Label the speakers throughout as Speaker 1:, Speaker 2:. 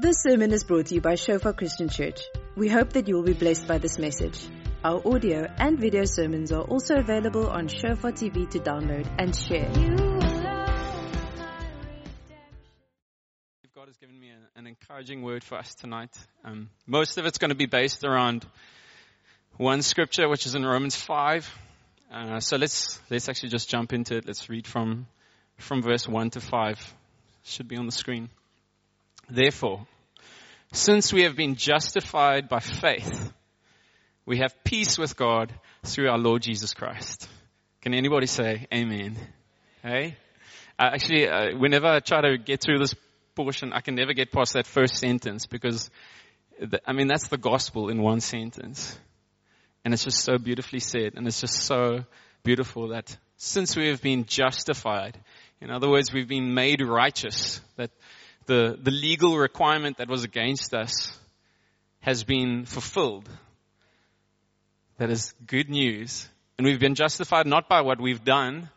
Speaker 1: This sermon is brought to you by Shofar Christian Church. We hope that you will be blessed by this message. Our audio and video sermons are also available on Shofar TV to download and share.
Speaker 2: God has given me a- an encouraging word for us tonight. Um, most of it's going to be based around one scripture, which is in Romans 5. Uh, so let's, let's actually just jump into it. Let's read from, from verse 1 to 5. Should be on the screen. Therefore, since we have been justified by faith, we have peace with God through our Lord Jesus Christ. Can anybody say amen? Hey? Uh, actually, uh, whenever I try to get through this portion, I can never get past that first sentence because, the, I mean, that's the gospel in one sentence. And it's just so beautifully said. And it's just so beautiful that since we have been justified, in other words, we've been made righteous, that the, the legal requirement that was against us has been fulfilled. That is good news. And we've been justified not by what we've done,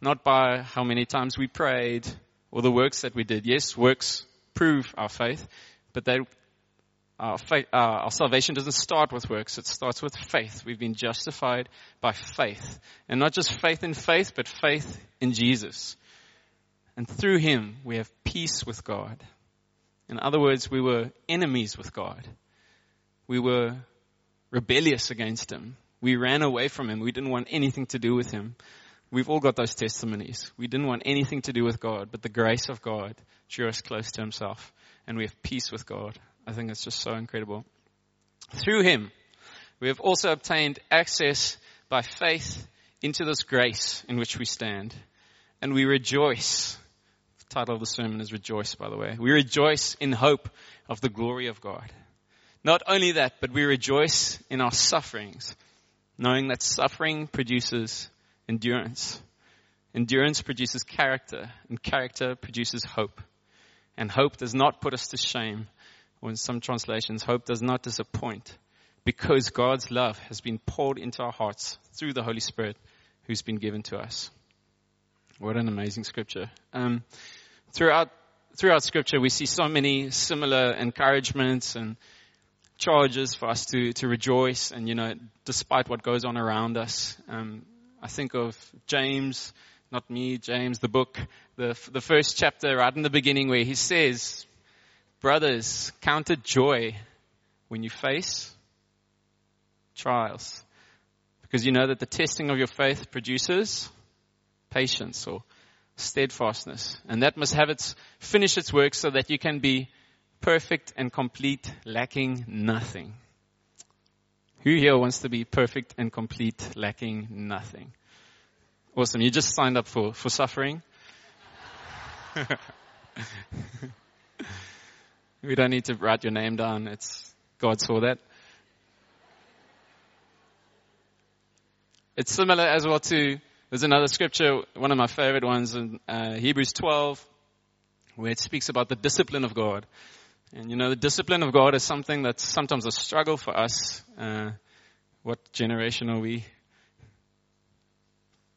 Speaker 2: not by how many times we prayed or the works that we did. Yes, works prove our faith, but they, our, faith, uh, our salvation doesn't start with works. It starts with faith. We've been justified by faith. And not just faith in faith, but faith in Jesus. And through Him, we have peace with God. In other words, we were enemies with God. We were rebellious against Him. We ran away from Him. We didn't want anything to do with Him. We've all got those testimonies. We didn't want anything to do with God, but the grace of God drew us close to Himself, and we have peace with God. I think it's just so incredible. Through Him, we have also obtained access by faith into this grace in which we stand, and we rejoice. Title of the sermon is Rejoice, by the way. We rejoice in hope of the glory of God. Not only that, but we rejoice in our sufferings, knowing that suffering produces endurance. Endurance produces character, and character produces hope. And hope does not put us to shame, or in some translations, hope does not disappoint, because God's love has been poured into our hearts through the Holy Spirit who's been given to us. What an amazing scripture. Um, throughout, throughout scripture, we see so many similar encouragements and charges for us to, to rejoice and, you know, despite what goes on around us. Um, I think of James, not me, James, the book, the, the first chapter right in the beginning where he says, brothers, count it joy when you face trials. Because you know that the testing of your faith produces patience or steadfastness. And that must have its, finish its work so that you can be perfect and complete, lacking nothing. Who here wants to be perfect and complete, lacking nothing? Awesome. You just signed up for, for suffering. we don't need to write your name down. It's, God saw that. It's similar as well to, there's another scripture, one of my favorite ones in uh, Hebrews 12, where it speaks about the discipline of God. And you know, the discipline of God is something that's sometimes a struggle for us. Uh, what generation are we?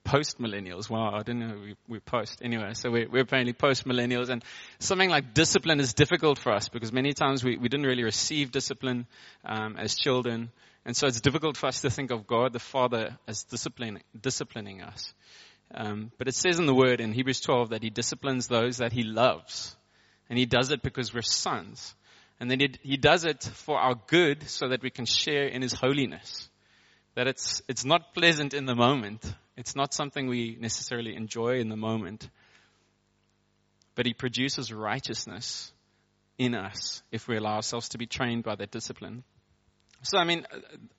Speaker 2: Post millennials. Wow, I didn't know we, we're post. Anyway, so we're, we're apparently post millennials, and something like discipline is difficult for us because many times we, we didn't really receive discipline um, as children, and so it's difficult for us to think of God the Father as disciplining disciplining us. Um, but it says in the Word in Hebrews 12 that He disciplines those that He loves. And he does it because we're sons. And then he, he does it for our good so that we can share in his holiness. That it's, it's not pleasant in the moment. It's not something we necessarily enjoy in the moment. But he produces righteousness in us if we allow ourselves to be trained by that discipline. So, I mean,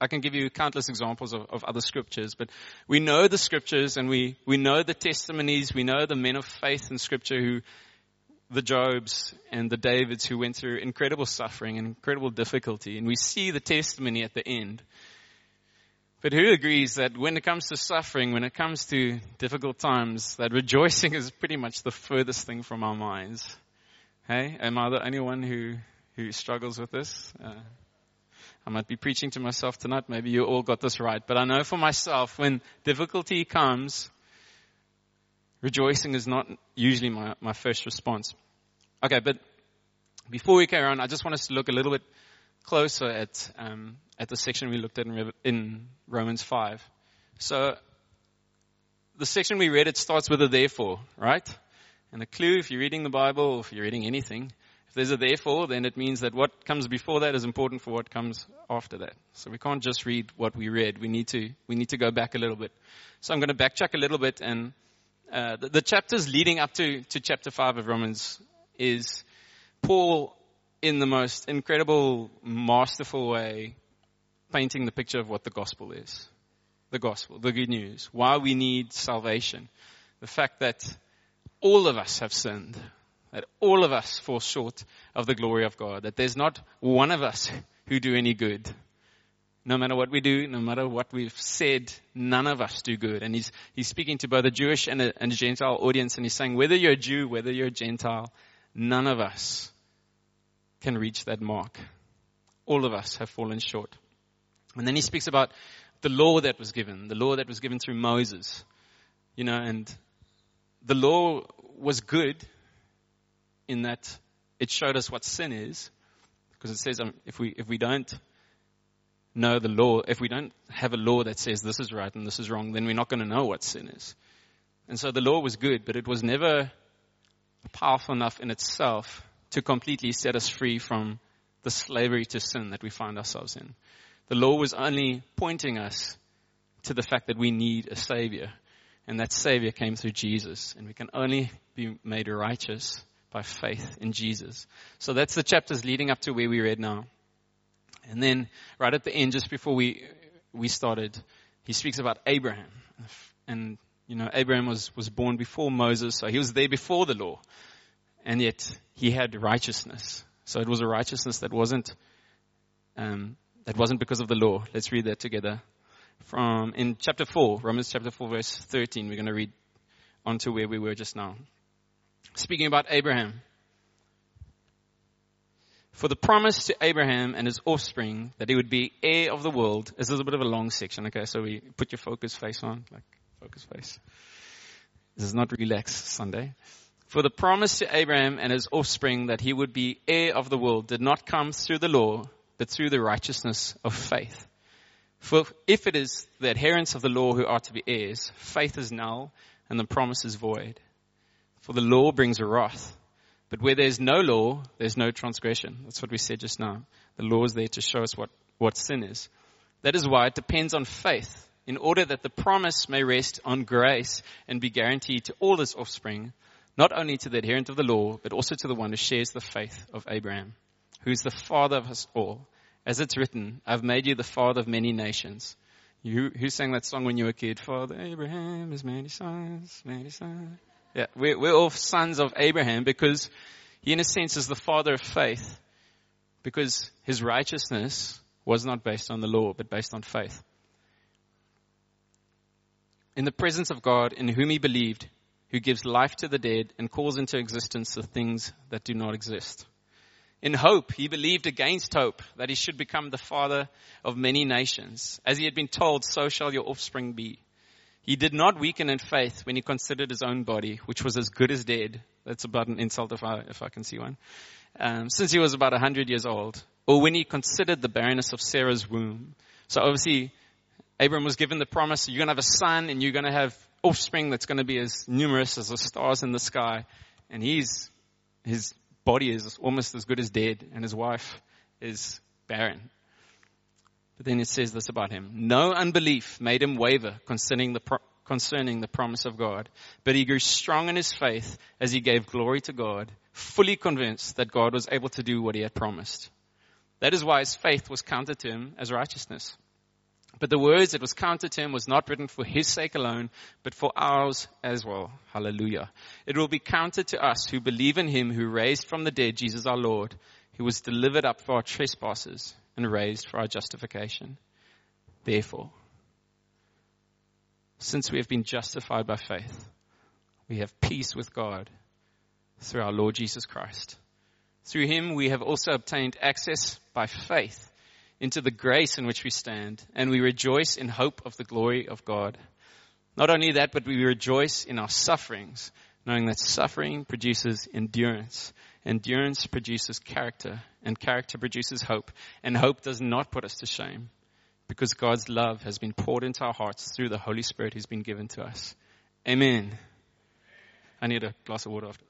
Speaker 2: I can give you countless examples of, of, other scriptures, but we know the scriptures and we, we know the testimonies, we know the men of faith in scripture who, the Jobs and the Davids who went through incredible suffering and incredible difficulty, and we see the testimony at the end. But who agrees that when it comes to suffering, when it comes to difficult times, that rejoicing is pretty much the furthest thing from our minds? Hey, am I the only one who, who struggles with this? Uh, I might be preaching to myself tonight. Maybe you all got this right. But I know for myself, when difficulty comes, rejoicing is not usually my, my first response. Okay, but Before we carry on, I just want us to look a little bit closer at um, at the section we looked at in, in Romans five. So the section we read it starts with a therefore, right? And a clue if you're reading the Bible or if you're reading anything, if there's a therefore, then it means that what comes before that is important for what comes after that. So we can't just read what we read. We need to, we need to go back a little bit. So I'm going to backtrack a little bit and, uh, the, the chapters leading up to, to chapter 5 of Romans is Paul in the most incredible, masterful way painting the picture of what the gospel is. The gospel, the good news. Why we need salvation. The fact that all of us have sinned that all of us fall short of the glory of God. That there's not one of us who do any good. No matter what we do, no matter what we've said, none of us do good. And he's, he's speaking to both a Jewish and a, and a Gentile audience and he's saying whether you're a Jew, whether you're a Gentile, none of us can reach that mark. All of us have fallen short. And then he speaks about the law that was given, the law that was given through Moses. You know, and the law was good in that it showed us what sin is, because it says um, if we if we don't know the law, if we don't have a law that says this is right and this is wrong, then we're not going to know what sin is. And so the law was good, but it was never powerful enough in itself to completely set us free from the slavery to sin that we find ourselves in. The law was only pointing us to the fact that we need a savior. And that savior came through Jesus. And we can only be made righteous by faith in Jesus. So that's the chapters leading up to where we read now. And then right at the end, just before we, we started, he speaks about Abraham. And, you know, Abraham was, was born before Moses, so he was there before the law. And yet he had righteousness. So it was a righteousness that wasn't, um, that wasn't because of the law. Let's read that together. From, in chapter 4, Romans chapter 4 verse 13, we're going to read on to where we were just now speaking about Abraham. For the promise to Abraham and his offspring that he would be heir of the world. This is a bit of a long section, okay? So we put your focus face on, like focus face. This is not relax Sunday. For the promise to Abraham and his offspring that he would be heir of the world did not come through the law, but through the righteousness of faith. For if it is the adherents of the law who are to be heirs, faith is null and the promise is void. For the law brings wrath. But where there's no law, there's no transgression. That's what we said just now. The law is there to show us what, what sin is. That is why it depends on faith, in order that the promise may rest on grace and be guaranteed to all his offspring, not only to the adherent of the law, but also to the one who shares the faith of Abraham, who is the father of us all. As it's written, I've made you the father of many nations. You, who sang that song when you were a kid? Father Abraham has many sons, many sons. Yeah, we're, we're all sons of Abraham because he, in a sense, is the father of faith because his righteousness was not based on the law, but based on faith. In the presence of God, in whom he believed, who gives life to the dead and calls into existence the things that do not exist. In hope, he believed against hope that he should become the father of many nations. As he had been told, so shall your offspring be. He did not weaken in faith when he considered his own body, which was as good as dead. That's about an insult if I, if I can see one. Um, since he was about 100 years old. Or when he considered the barrenness of Sarah's womb. So obviously, Abram was given the promise, you're going to have a son and you're going to have offspring that's going to be as numerous as the stars in the sky. And he's, his body is almost as good as dead and his wife is barren. But then it says this about him. No unbelief made him waver concerning the, pro- concerning the promise of God, but he grew strong in his faith as he gave glory to God, fully convinced that God was able to do what he had promised. That is why his faith was counted to him as righteousness. But the words that was counted to him was not written for his sake alone, but for ours as well. Hallelujah. It will be counted to us who believe in him who raised from the dead Jesus our Lord, who was delivered up for our trespasses and raised for our justification. Therefore, since we have been justified by faith, we have peace with God through our Lord Jesus Christ. Through him we have also obtained access by faith into the grace in which we stand, and we rejoice in hope of the glory of God. Not only that, but we rejoice in our sufferings, knowing that suffering produces endurance, Endurance produces character, and character produces hope, and hope does not put us to shame because God's love has been poured into our hearts through the Holy Spirit who's been given to us. Amen. I need a glass of water after.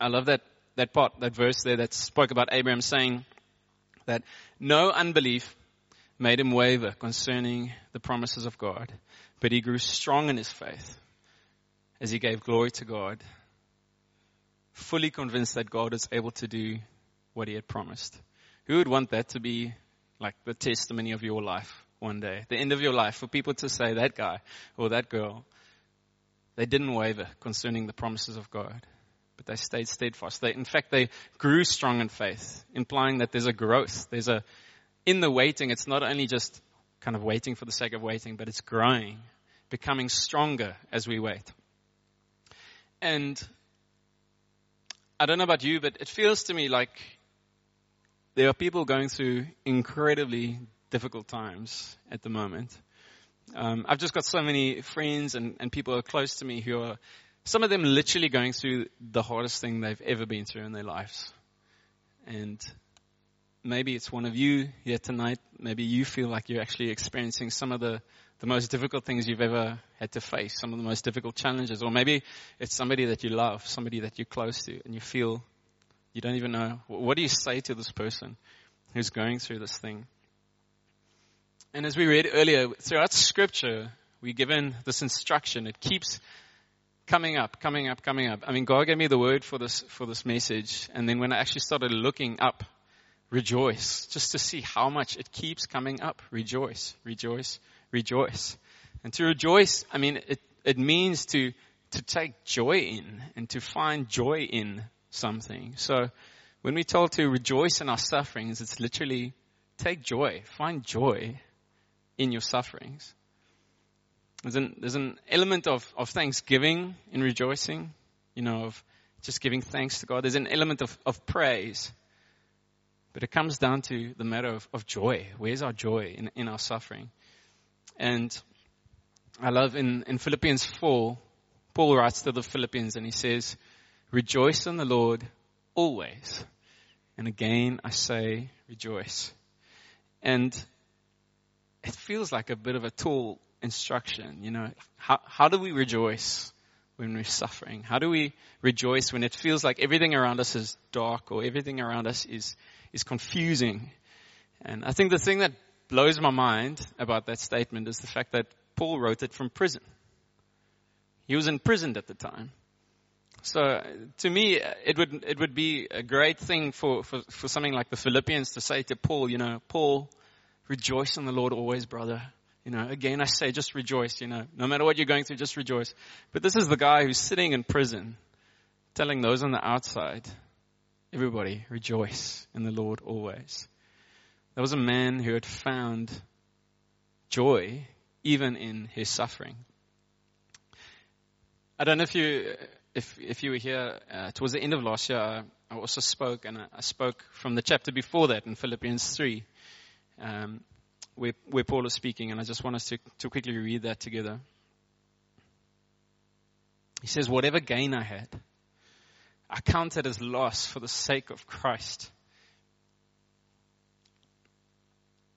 Speaker 2: I love that, that part, that verse there that spoke about Abraham saying that no unbelief made him waver concerning the promises of God, but he grew strong in his faith as he gave glory to God, fully convinced that God is able to do what he had promised. Who would want that to be like the testimony of your life one day? The end of your life for people to say that guy or that girl, they didn't waver concerning the promises of God, but they stayed steadfast. They, in fact, they grew strong in faith, implying that there's a growth. There's a, in the waiting, it's not only just kind of waiting for the sake of waiting, but it's growing, becoming stronger as we wait. And I don't know about you, but it feels to me like there are people going through incredibly difficult times at the moment. Um, I've just got so many friends and, and people are close to me who are, some of them literally going through the hardest thing they've ever been through in their lives. And maybe it's one of you here tonight. Maybe you feel like you're actually experiencing some of the the most difficult things you've ever had to face, some of the most difficult challenges, or maybe it's somebody that you love, somebody that you're close to, and you feel you don't even know. What do you say to this person who's going through this thing? And as we read earlier, throughout scripture, we're given this instruction. It keeps coming up, coming up, coming up. I mean, God gave me the word for this, for this message. And then when I actually started looking up, rejoice, just to see how much it keeps coming up. Rejoice, rejoice, rejoice. And to rejoice, I mean, it, it means to, to take joy in and to find joy in something. So when we're told to rejoice in our sufferings, it's literally take joy, find joy in your sufferings. There's an, there's an element of, of thanksgiving in rejoicing, you know, of just giving thanks to God. There's an element of, of praise. But it comes down to the matter of, of joy. Where's our joy in, in our suffering? And I love in, in Philippians 4, Paul writes to the Philippians and he says, Rejoice in the Lord always. And again, I say rejoice. And it feels like a bit of a tall instruction, you know. How, how do we rejoice when we're suffering? How do we rejoice when it feels like everything around us is dark or everything around us is, is confusing? And I think the thing that blows my mind about that statement is the fact that Paul wrote it from prison. He was imprisoned at the time. So uh, to me, uh, it would, it would be a great thing for, for, for something like the Philippians to say to Paul, you know, Paul, rejoice in the Lord always, brother. You know, again, I say just rejoice, you know, no matter what you're going through, just rejoice. But this is the guy who's sitting in prison telling those on the outside, everybody rejoice in the Lord always. There was a man who had found joy even in his suffering. I don't know if you, if, if you were here uh, towards the end of last year, I, I also spoke, and I, I, spoke from the chapter before that in Philippians 3, um, where, where Paul is speaking, and I just want us to, to quickly read that together. He says, Whatever gain I had, I counted as loss for the sake of Christ.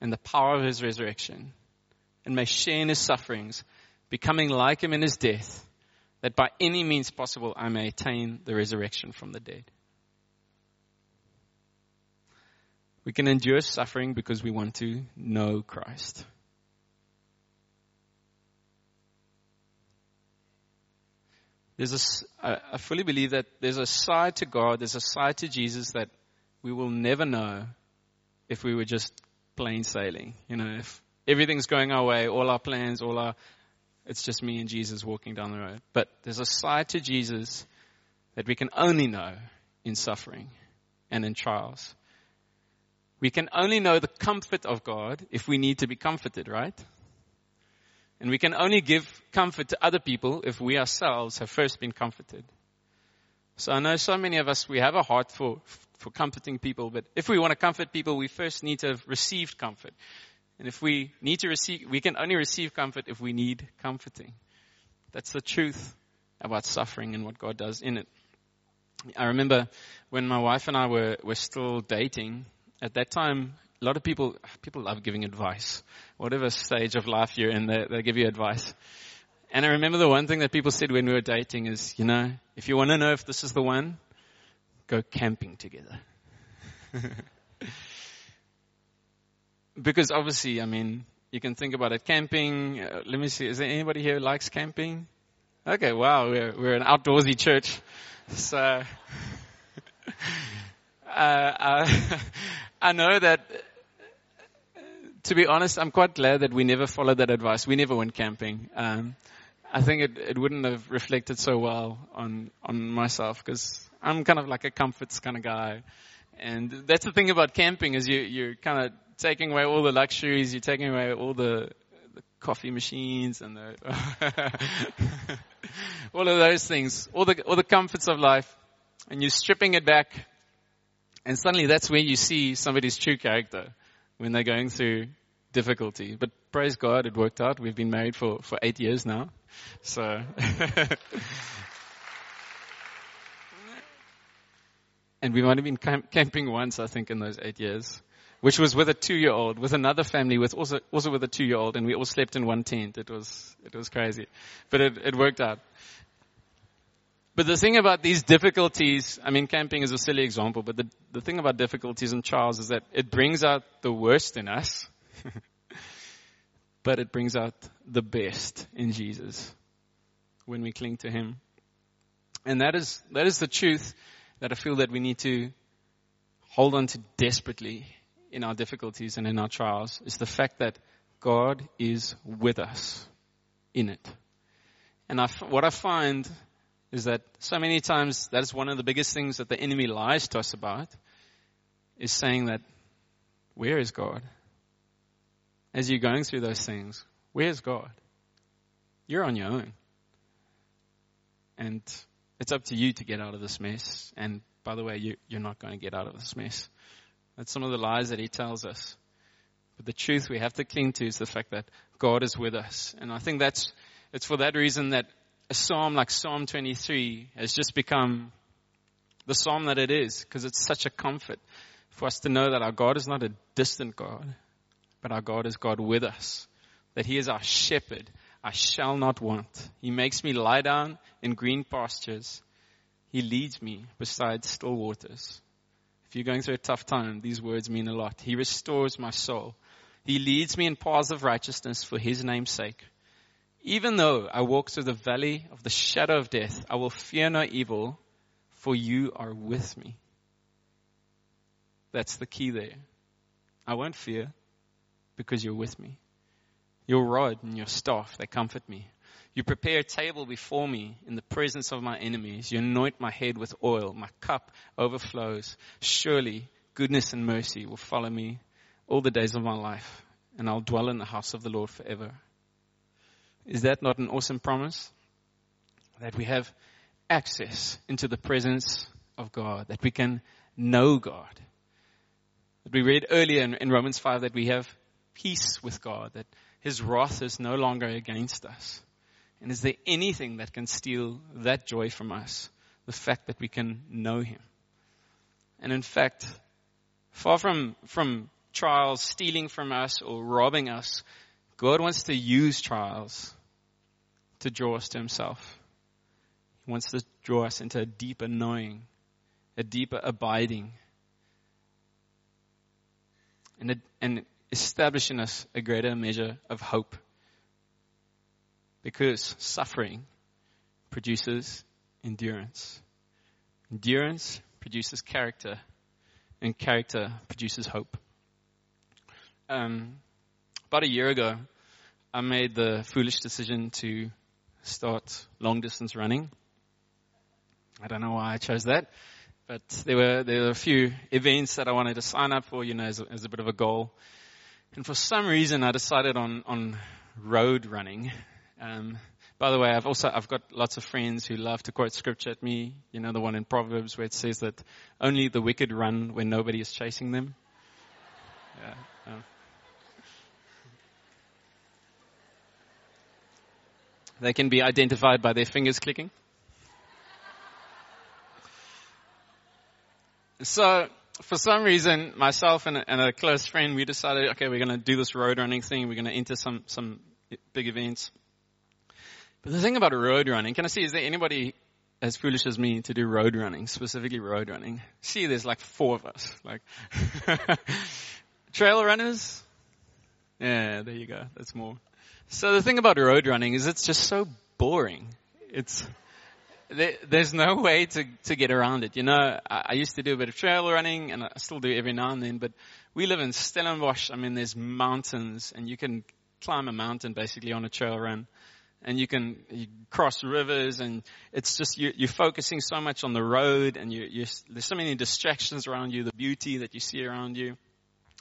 Speaker 2: and the power of his resurrection and may share in his sufferings, becoming like him in his death, that by any means possible I may attain the resurrection from the dead. We can endure suffering because we want to know Christ. There's a, I fully believe that there's a side to God, there's a side to Jesus that we will never know if we were just plain sailing. You know, if everything's going our way, all our plans, all our it's just me and Jesus walking down the road. But there's a side to Jesus that we can only know in suffering and in trials. We can only know the comfort of God if we need to be comforted, right? And we can only give comfort to other people if we ourselves have first been comforted. So I know so many of us, we have a heart for, for comforting people, but if we want to comfort people, we first need to have received comfort. And if we need to receive, we can only receive comfort if we need comforting. That's the truth about suffering and what God does in it. I remember when my wife and I were, were still dating, at that time, a lot of people, people love giving advice. Whatever stage of life you're in, they, they give you advice. And I remember the one thing that people said when we were dating is, you know, if you want to know if this is the one, go camping together. because obviously, I mean, you can think about it. Camping, uh, let me see, is there anybody here who likes camping? Okay, wow, we're, we're an outdoorsy church. So, uh, uh, I know that, to be honest, I'm quite glad that we never followed that advice. We never went camping. Um, I think it, it wouldn't have reflected so well on, on myself because I'm kind of like a comforts kind of guy. And that's the thing about camping is you, you're kind of taking away all the luxuries, you're taking away all the, the coffee machines and the, all of those things, all the, all the comforts of life and you're stripping it back and suddenly that's where you see somebody's true character when they're going through difficulty. But praise God, it worked out. We've been married for, for eight years now. So. and we might have been camp- camping once, I think, in those eight years, which was with a two-year-old, with another family, with also also with a two-year-old, and we all slept in one tent. It was it was crazy, but it it worked out. But the thing about these difficulties, I mean, camping is a silly example, but the, the thing about difficulties and trials is that it brings out the worst in us, but it brings out the best in Jesus when we cling to Him. And that is, that is the truth that I feel that we need to hold on to desperately in our difficulties and in our trials is the fact that God is with us in it. And I, what I find is that so many times that is one of the biggest things that the enemy lies to us about is saying that where is God? As you're going through those things, where's God? You're on your own. And it's up to you to get out of this mess. And by the way, you, you're not going to get out of this mess. That's some of the lies that he tells us. But the truth we have to cling to is the fact that God is with us. And I think that's, it's for that reason that a psalm like Psalm 23 has just become the psalm that it is, because it's such a comfort for us to know that our God is not a distant God, but our God is God with us. That He is our shepherd. I shall not want. He makes me lie down in green pastures. He leads me beside still waters. If you're going through a tough time, these words mean a lot. He restores my soul. He leads me in paths of righteousness for His name's sake. Even though I walk through the valley of the shadow of death, I will fear no evil, for you are with me. That's the key there. I won't fear because you're with me. Your rod and your staff, they comfort me. You prepare a table before me in the presence of my enemies. You anoint my head with oil. My cup overflows. Surely goodness and mercy will follow me all the days of my life, and I'll dwell in the house of the Lord forever. Is that not an awesome promise? That we have access into the presence of God, that we can know God. That we read earlier in, in Romans 5 that we have peace with God, that His wrath is no longer against us. And is there anything that can steal that joy from us? The fact that we can know Him. And in fact, far from, from trials stealing from us or robbing us, God wants to use trials to draw us to Himself. He wants to draw us into a deeper knowing, a deeper abiding, and, and establish in us a greater measure of hope. Because suffering produces endurance. Endurance produces character, and character produces hope. Um, about a year ago, I made the foolish decision to start long distance running. I don't know why I chose that, but there were there were a few events that I wanted to sign up for, you know, as a, as a bit of a goal. And for some reason, I decided on on road running. Um, by the way, I've also I've got lots of friends who love to quote scripture at me. You know, the one in Proverbs where it says that only the wicked run when nobody is chasing them. Yeah. Um, they can be identified by their fingers clicking. So, for some reason, myself and a, and a close friend, we decided, okay, we're going to do this road running thing. We're going to enter some, some big events. But the thing about road running, can I see, is there anybody as foolish as me to do road running, specifically road running? See, there's like four of us. Like, trail runners? Yeah, there you go. That's more. So the thing about road running is it's just so boring. It's, there's no way to, to get around it. You know, I, used to do a bit of trail running and I still do every now and then, but we live in Stellenbosch. I mean, there's mountains and you can climb a mountain basically on a trail run and you can you cross rivers and it's just you, you're focusing so much on the road and you, there's so many distractions around you, the beauty that you see around you.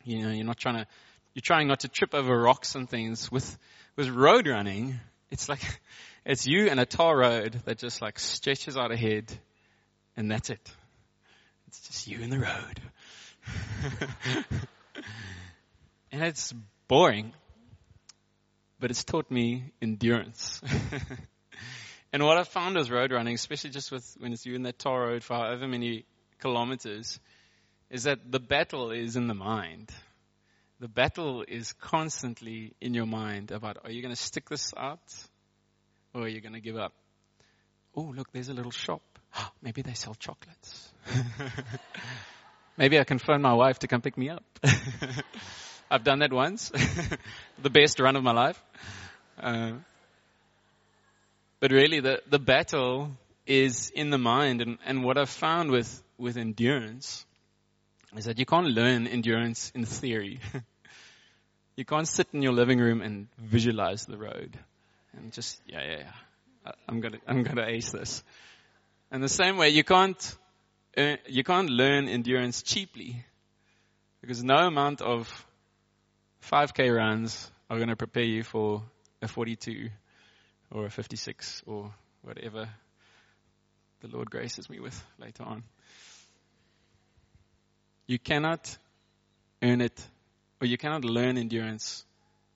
Speaker 2: You know, you're not trying to, you're trying not to trip over rocks and things. With, with road running, it's like, it's you and a tar road that just like stretches out ahead and that's it. It's just you and the road. and it's boring, but it's taught me endurance. and what I've found with road running, especially just with when it's you in that tar road for however many kilometers, is that the battle is in the mind. The battle is constantly in your mind about are you going to stick this out or are you going to give up? Oh, look, there's a little shop. Maybe they sell chocolates. Maybe I can phone my wife to come pick me up. I've done that once. the best run of my life. Uh, but really, the, the battle is in the mind. And, and what I've found with, with endurance is that you can't learn endurance in theory. you can't sit in your living room and visualize the road and just, yeah, yeah, yeah. I'm gonna, I'm gonna ace this. And the same way, you can't, uh, you can't learn endurance cheaply because no amount of 5k runs are going to prepare you for a 42 or a 56 or whatever the Lord graces me with later on. You cannot earn it, or you cannot learn endurance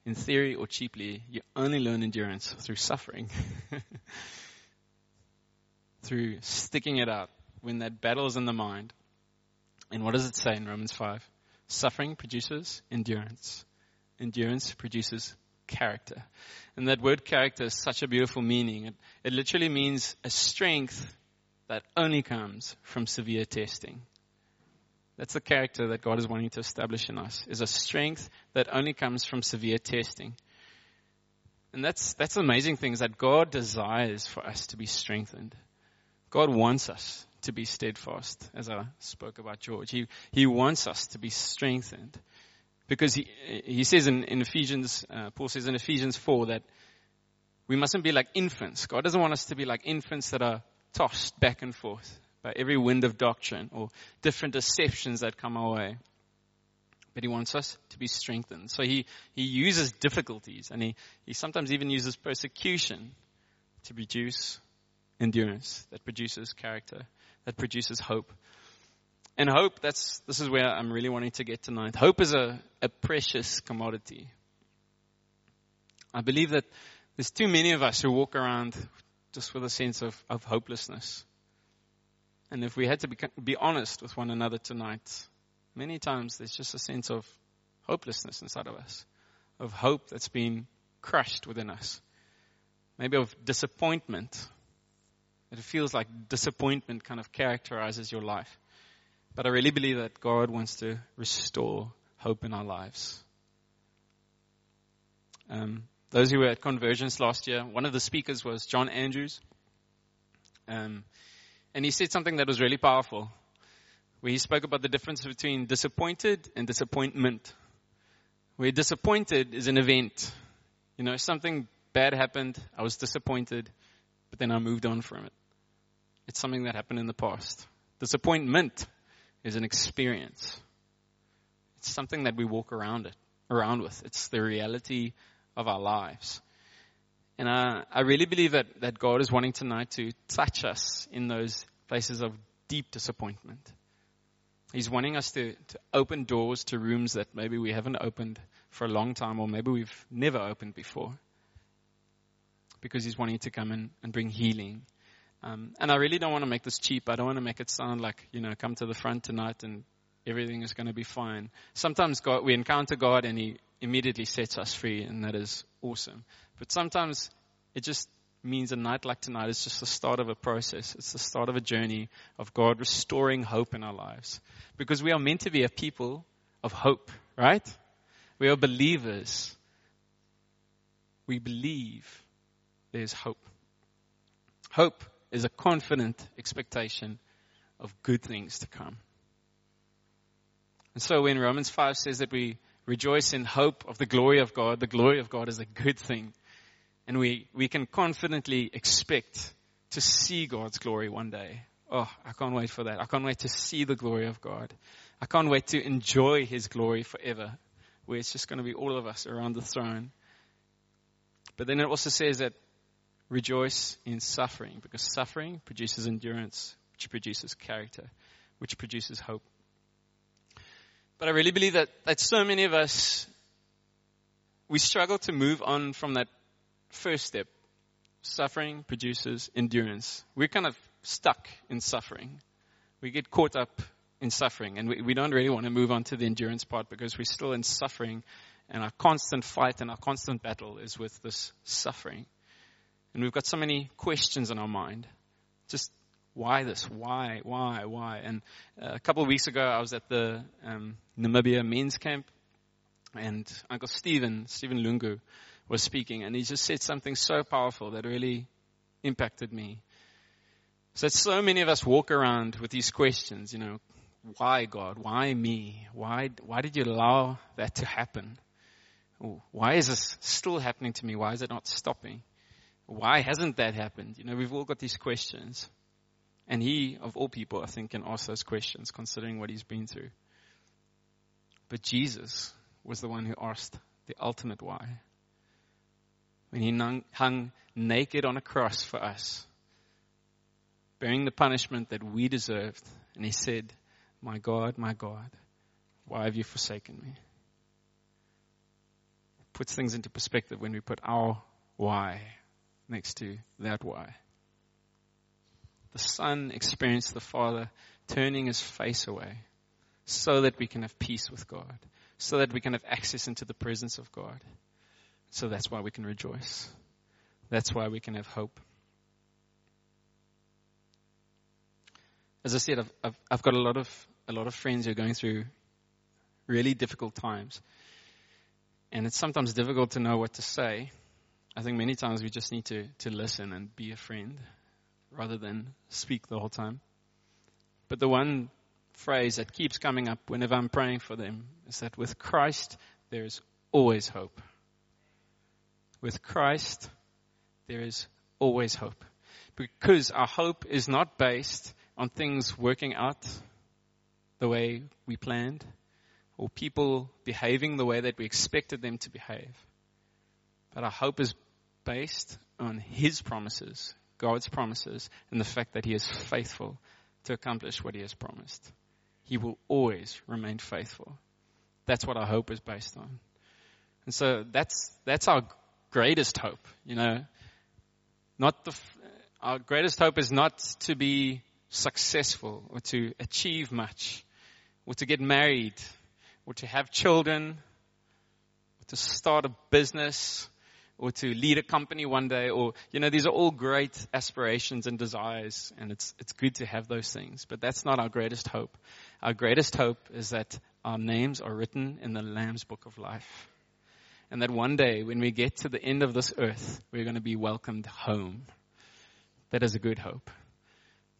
Speaker 2: in theory or cheaply. You only learn endurance through suffering, through sticking it out when that battle is in the mind. And what does it say in Romans 5? Suffering produces endurance. Endurance produces character. And that word character is such a beautiful meaning. It, it literally means a strength that only comes from severe testing. That's the character that God is wanting to establish in us, is a strength that only comes from severe testing. And that's, that's amazing thing is that God desires for us to be strengthened. God wants us to be steadfast, as I spoke about George. He, he wants us to be strengthened. Because he, he says in, in Ephesians, uh, Paul says in Ephesians 4 that we mustn't be like infants. God doesn't want us to be like infants that are tossed back and forth by every wind of doctrine or different deceptions that come our way. But he wants us to be strengthened. So he, he uses difficulties and he, he sometimes even uses persecution to produce endurance, that produces character, that produces hope. And hope, that's, this is where I'm really wanting to get tonight. Hope is a, a precious commodity. I believe that there's too many of us who walk around just with a sense of, of hopelessness. And if we had to be, be honest with one another tonight, many times there's just a sense of hopelessness inside of us, of hope that's been crushed within us, maybe of disappointment. It feels like disappointment kind of characterizes your life. But I really believe that God wants to restore hope in our lives. Um, those who were at Convergence last year, one of the speakers was John Andrews. Um, and he said something that was really powerful, where he spoke about the difference between disappointed and disappointment. Where disappointed is an event. You know, something bad happened, I was disappointed, but then I moved on from it. It's something that happened in the past. Disappointment is an experience. It's something that we walk around it, around with. It's the reality of our lives. And I, I really believe that, that God is wanting tonight to touch us in those places of deep disappointment. He's wanting us to, to open doors to rooms that maybe we haven't opened for a long time or maybe we've never opened before. Because He's wanting to come in and bring healing. Um, and I really don't want to make this cheap. I don't want to make it sound like, you know, come to the front tonight and everything is going to be fine. Sometimes God, we encounter God and He immediately sets us free, and that is awesome. But sometimes it just means a night like tonight is just the start of a process. It's the start of a journey of God restoring hope in our lives. Because we are meant to be a people of hope, right? We are believers. We believe there's hope. Hope is a confident expectation of good things to come. And so when Romans 5 says that we rejoice in hope of the glory of God, the glory of God is a good thing. And we, we can confidently expect to see God's glory one day. Oh, I can't wait for that. I can't wait to see the glory of God. I can't wait to enjoy His glory forever, where it's just going to be all of us around the throne. But then it also says that rejoice in suffering, because suffering produces endurance, which produces character, which produces hope. But I really believe that, that so many of us, we struggle to move on from that first step. Suffering produces endurance. We're kind of stuck in suffering. We get caught up in suffering and we, we don't really want to move on to the endurance part because we're still in suffering and our constant fight and our constant battle is with this suffering. And we've got so many questions in our mind. Just why this? Why? Why? Why? And uh, a couple of weeks ago, I was at the um, Namibia men's camp, and Uncle Stephen, Stephen Lungu, was speaking, and he just said something so powerful that really impacted me. So so many of us walk around with these questions, you know, why God? Why me? Why, why did you allow that to happen? Why is this still happening to me? Why is it not stopping? Why hasn't that happened? You know, we've all got these questions. And he, of all people, I think, can ask those questions considering what he's been through. But Jesus was the one who asked the ultimate why when he hung naked on a cross for us, bearing the punishment that we deserved. And he said, My God, my God, why have you forsaken me? Puts things into perspective when we put our why next to that why. The Son experienced the Father turning his face away so that we can have peace with God, so that we can have access into the presence of God. So that's why we can rejoice. That's why we can have hope. As I said, I've, I've, I've got a lot of a lot of friends who are going through really difficult times, and it's sometimes difficult to know what to say. I think many times we just need to to listen and be a friend, rather than speak the whole time. But the one phrase that keeps coming up whenever I'm praying for them is that with Christ there is always hope. With Christ, there is always hope. Because our hope is not based on things working out the way we planned or people behaving the way that we expected them to behave. But our hope is based on His promises, God's promises, and the fact that He is faithful to accomplish what He has promised. He will always remain faithful. That's what our hope is based on. And so that's, that's our greatest hope, you know. Not the, our greatest hope is not to be successful or to achieve much or to get married or to have children or to start a business or to lead a company one day or, you know, these are all great aspirations and desires and it's, it's good to have those things, but that's not our greatest hope. Our greatest hope is that our names are written in the Lamb's book of life and that one day when we get to the end of this earth, we're going to be welcomed home. That is a good hope.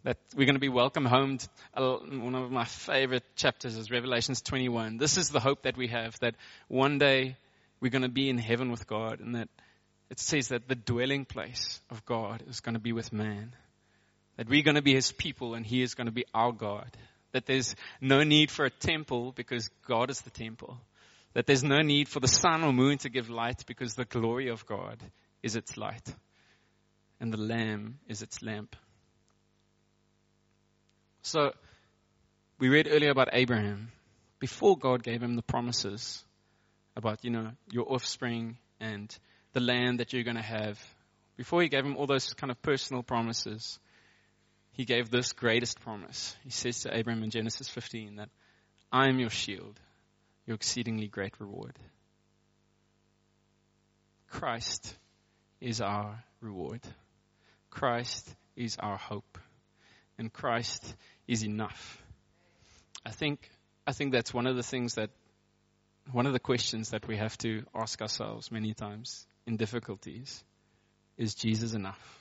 Speaker 2: That we're going to be welcomed home. one of my favorite chapters is Revelations 21. This is the hope that we have that one day we're going to be in heaven with God and that it says that the dwelling place of God is going to be with man. That we're going to be his people and he is going to be our God. That there's no need for a temple because God is the temple. That there's no need for the sun or moon to give light because the glory of God is its light. And the Lamb is its lamp. So, we read earlier about Abraham. Before God gave him the promises about, you know, your offspring and the land that you're going to have, before he gave him all those kind of personal promises, he gave this greatest promise. He says to Abraham in Genesis 15 that I am your shield, your exceedingly great reward. Christ is our reward. Christ is our hope. And Christ is enough. I think, I think that's one of the things that, one of the questions that we have to ask ourselves many times in difficulties. Is Jesus enough?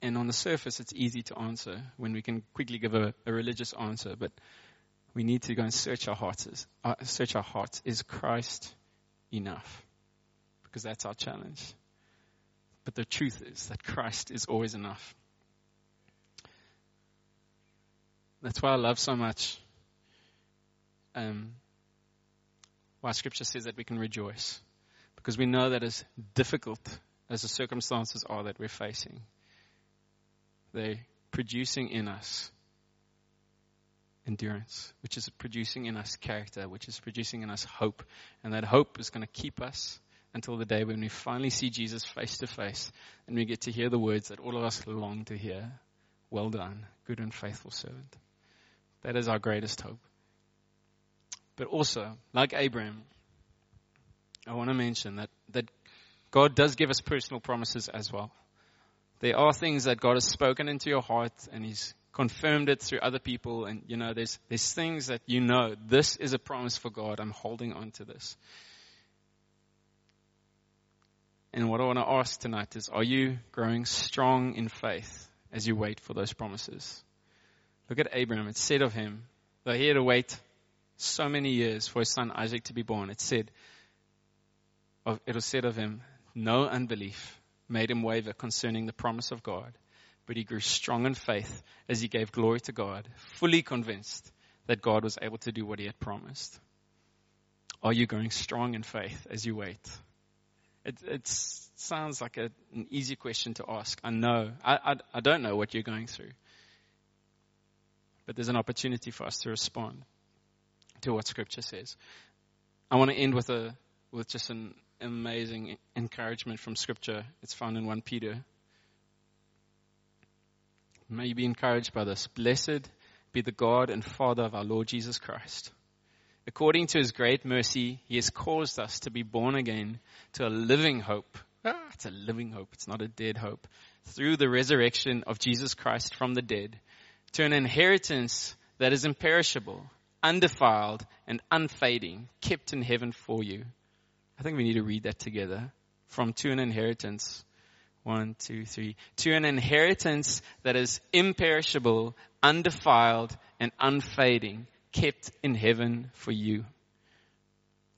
Speaker 2: And on the surface, it's easy to answer when we can quickly give a, a religious answer, but we need to go and search our hearts. Uh, search our hearts. Is Christ enough? Because that's our challenge. But the truth is that Christ is always enough. That's why I love so much um, why Scripture says that we can rejoice. Because we know that as difficult as the circumstances are that we're facing, they're producing in us endurance, which is producing in us character, which is producing in us hope. And that hope is going to keep us until the day when we finally see Jesus face to face and we get to hear the words that all of us long to hear. Well done, good and faithful servant. That is our greatest hope. But also, like Abraham, I want to mention that, that God does give us personal promises as well. There are things that God has spoken into your heart and He's confirmed it through other people. And, you know, there's, there's things that you know, this is a promise for God. I'm holding on to this. And what I want to ask tonight is, are you growing strong in faith as you wait for those promises? Look at Abraham. It said of him, though he had to wait so many years for his son Isaac to be born, it said, it was said of him, no unbelief made him waver concerning the promise of God, but he grew strong in faith as he gave glory to God, fully convinced that God was able to do what he had promised. Are you going strong in faith as you wait? It, sounds like a, an easy question to ask. I know. I, I, I don't know what you're going through. But there's an opportunity for us to respond to what Scripture says. I want to end with a with just an amazing encouragement from Scripture. It's found in 1 Peter. May you be encouraged by this. Blessed be the God and Father of our Lord Jesus Christ. According to his great mercy, he has caused us to be born again to a living hope. Ah, it's a living hope. It's not a dead hope. Through the resurrection of Jesus Christ from the dead to an inheritance that is imperishable, undefiled, and unfading, kept in heaven for you I think we need to read that together. From to an inheritance. One, two, three. To an inheritance that is imperishable, undefiled, and unfading, kept in heaven for you.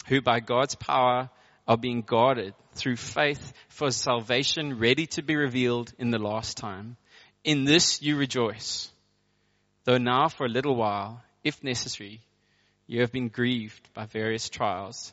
Speaker 2: Who by God's power are being guarded through faith for salvation ready to be revealed in the last time. In this you rejoice. Though now for a little while, if necessary, you have been grieved by various trials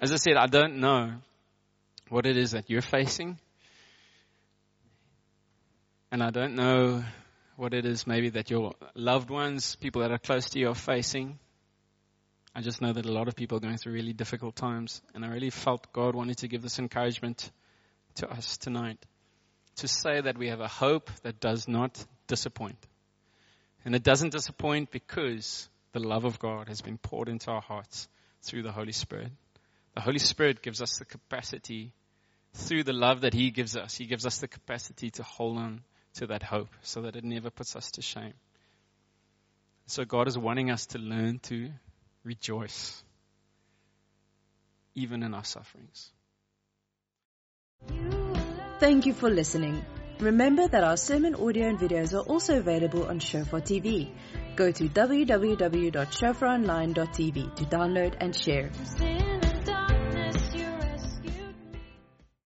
Speaker 2: As I said, I don't know what it is that you're facing. And I don't know what it is maybe that your loved ones, people that are close to you are facing. I just know that a lot of people are going through really difficult times. And I really felt God wanted to give this encouragement to us tonight. To say that we have a hope that does not disappoint. And it doesn't disappoint because the love of God has been poured into our hearts through the Holy Spirit The Holy Spirit gives us the capacity through the love that He gives us. He gives us the capacity to hold on to that hope so that it never puts us to shame. So God is wanting us to learn to rejoice even in our sufferings.
Speaker 1: Thank you for listening. Remember that our sermon audio and videos are also available on Shofar TV. Go to www.shofaronline.tv to download and share.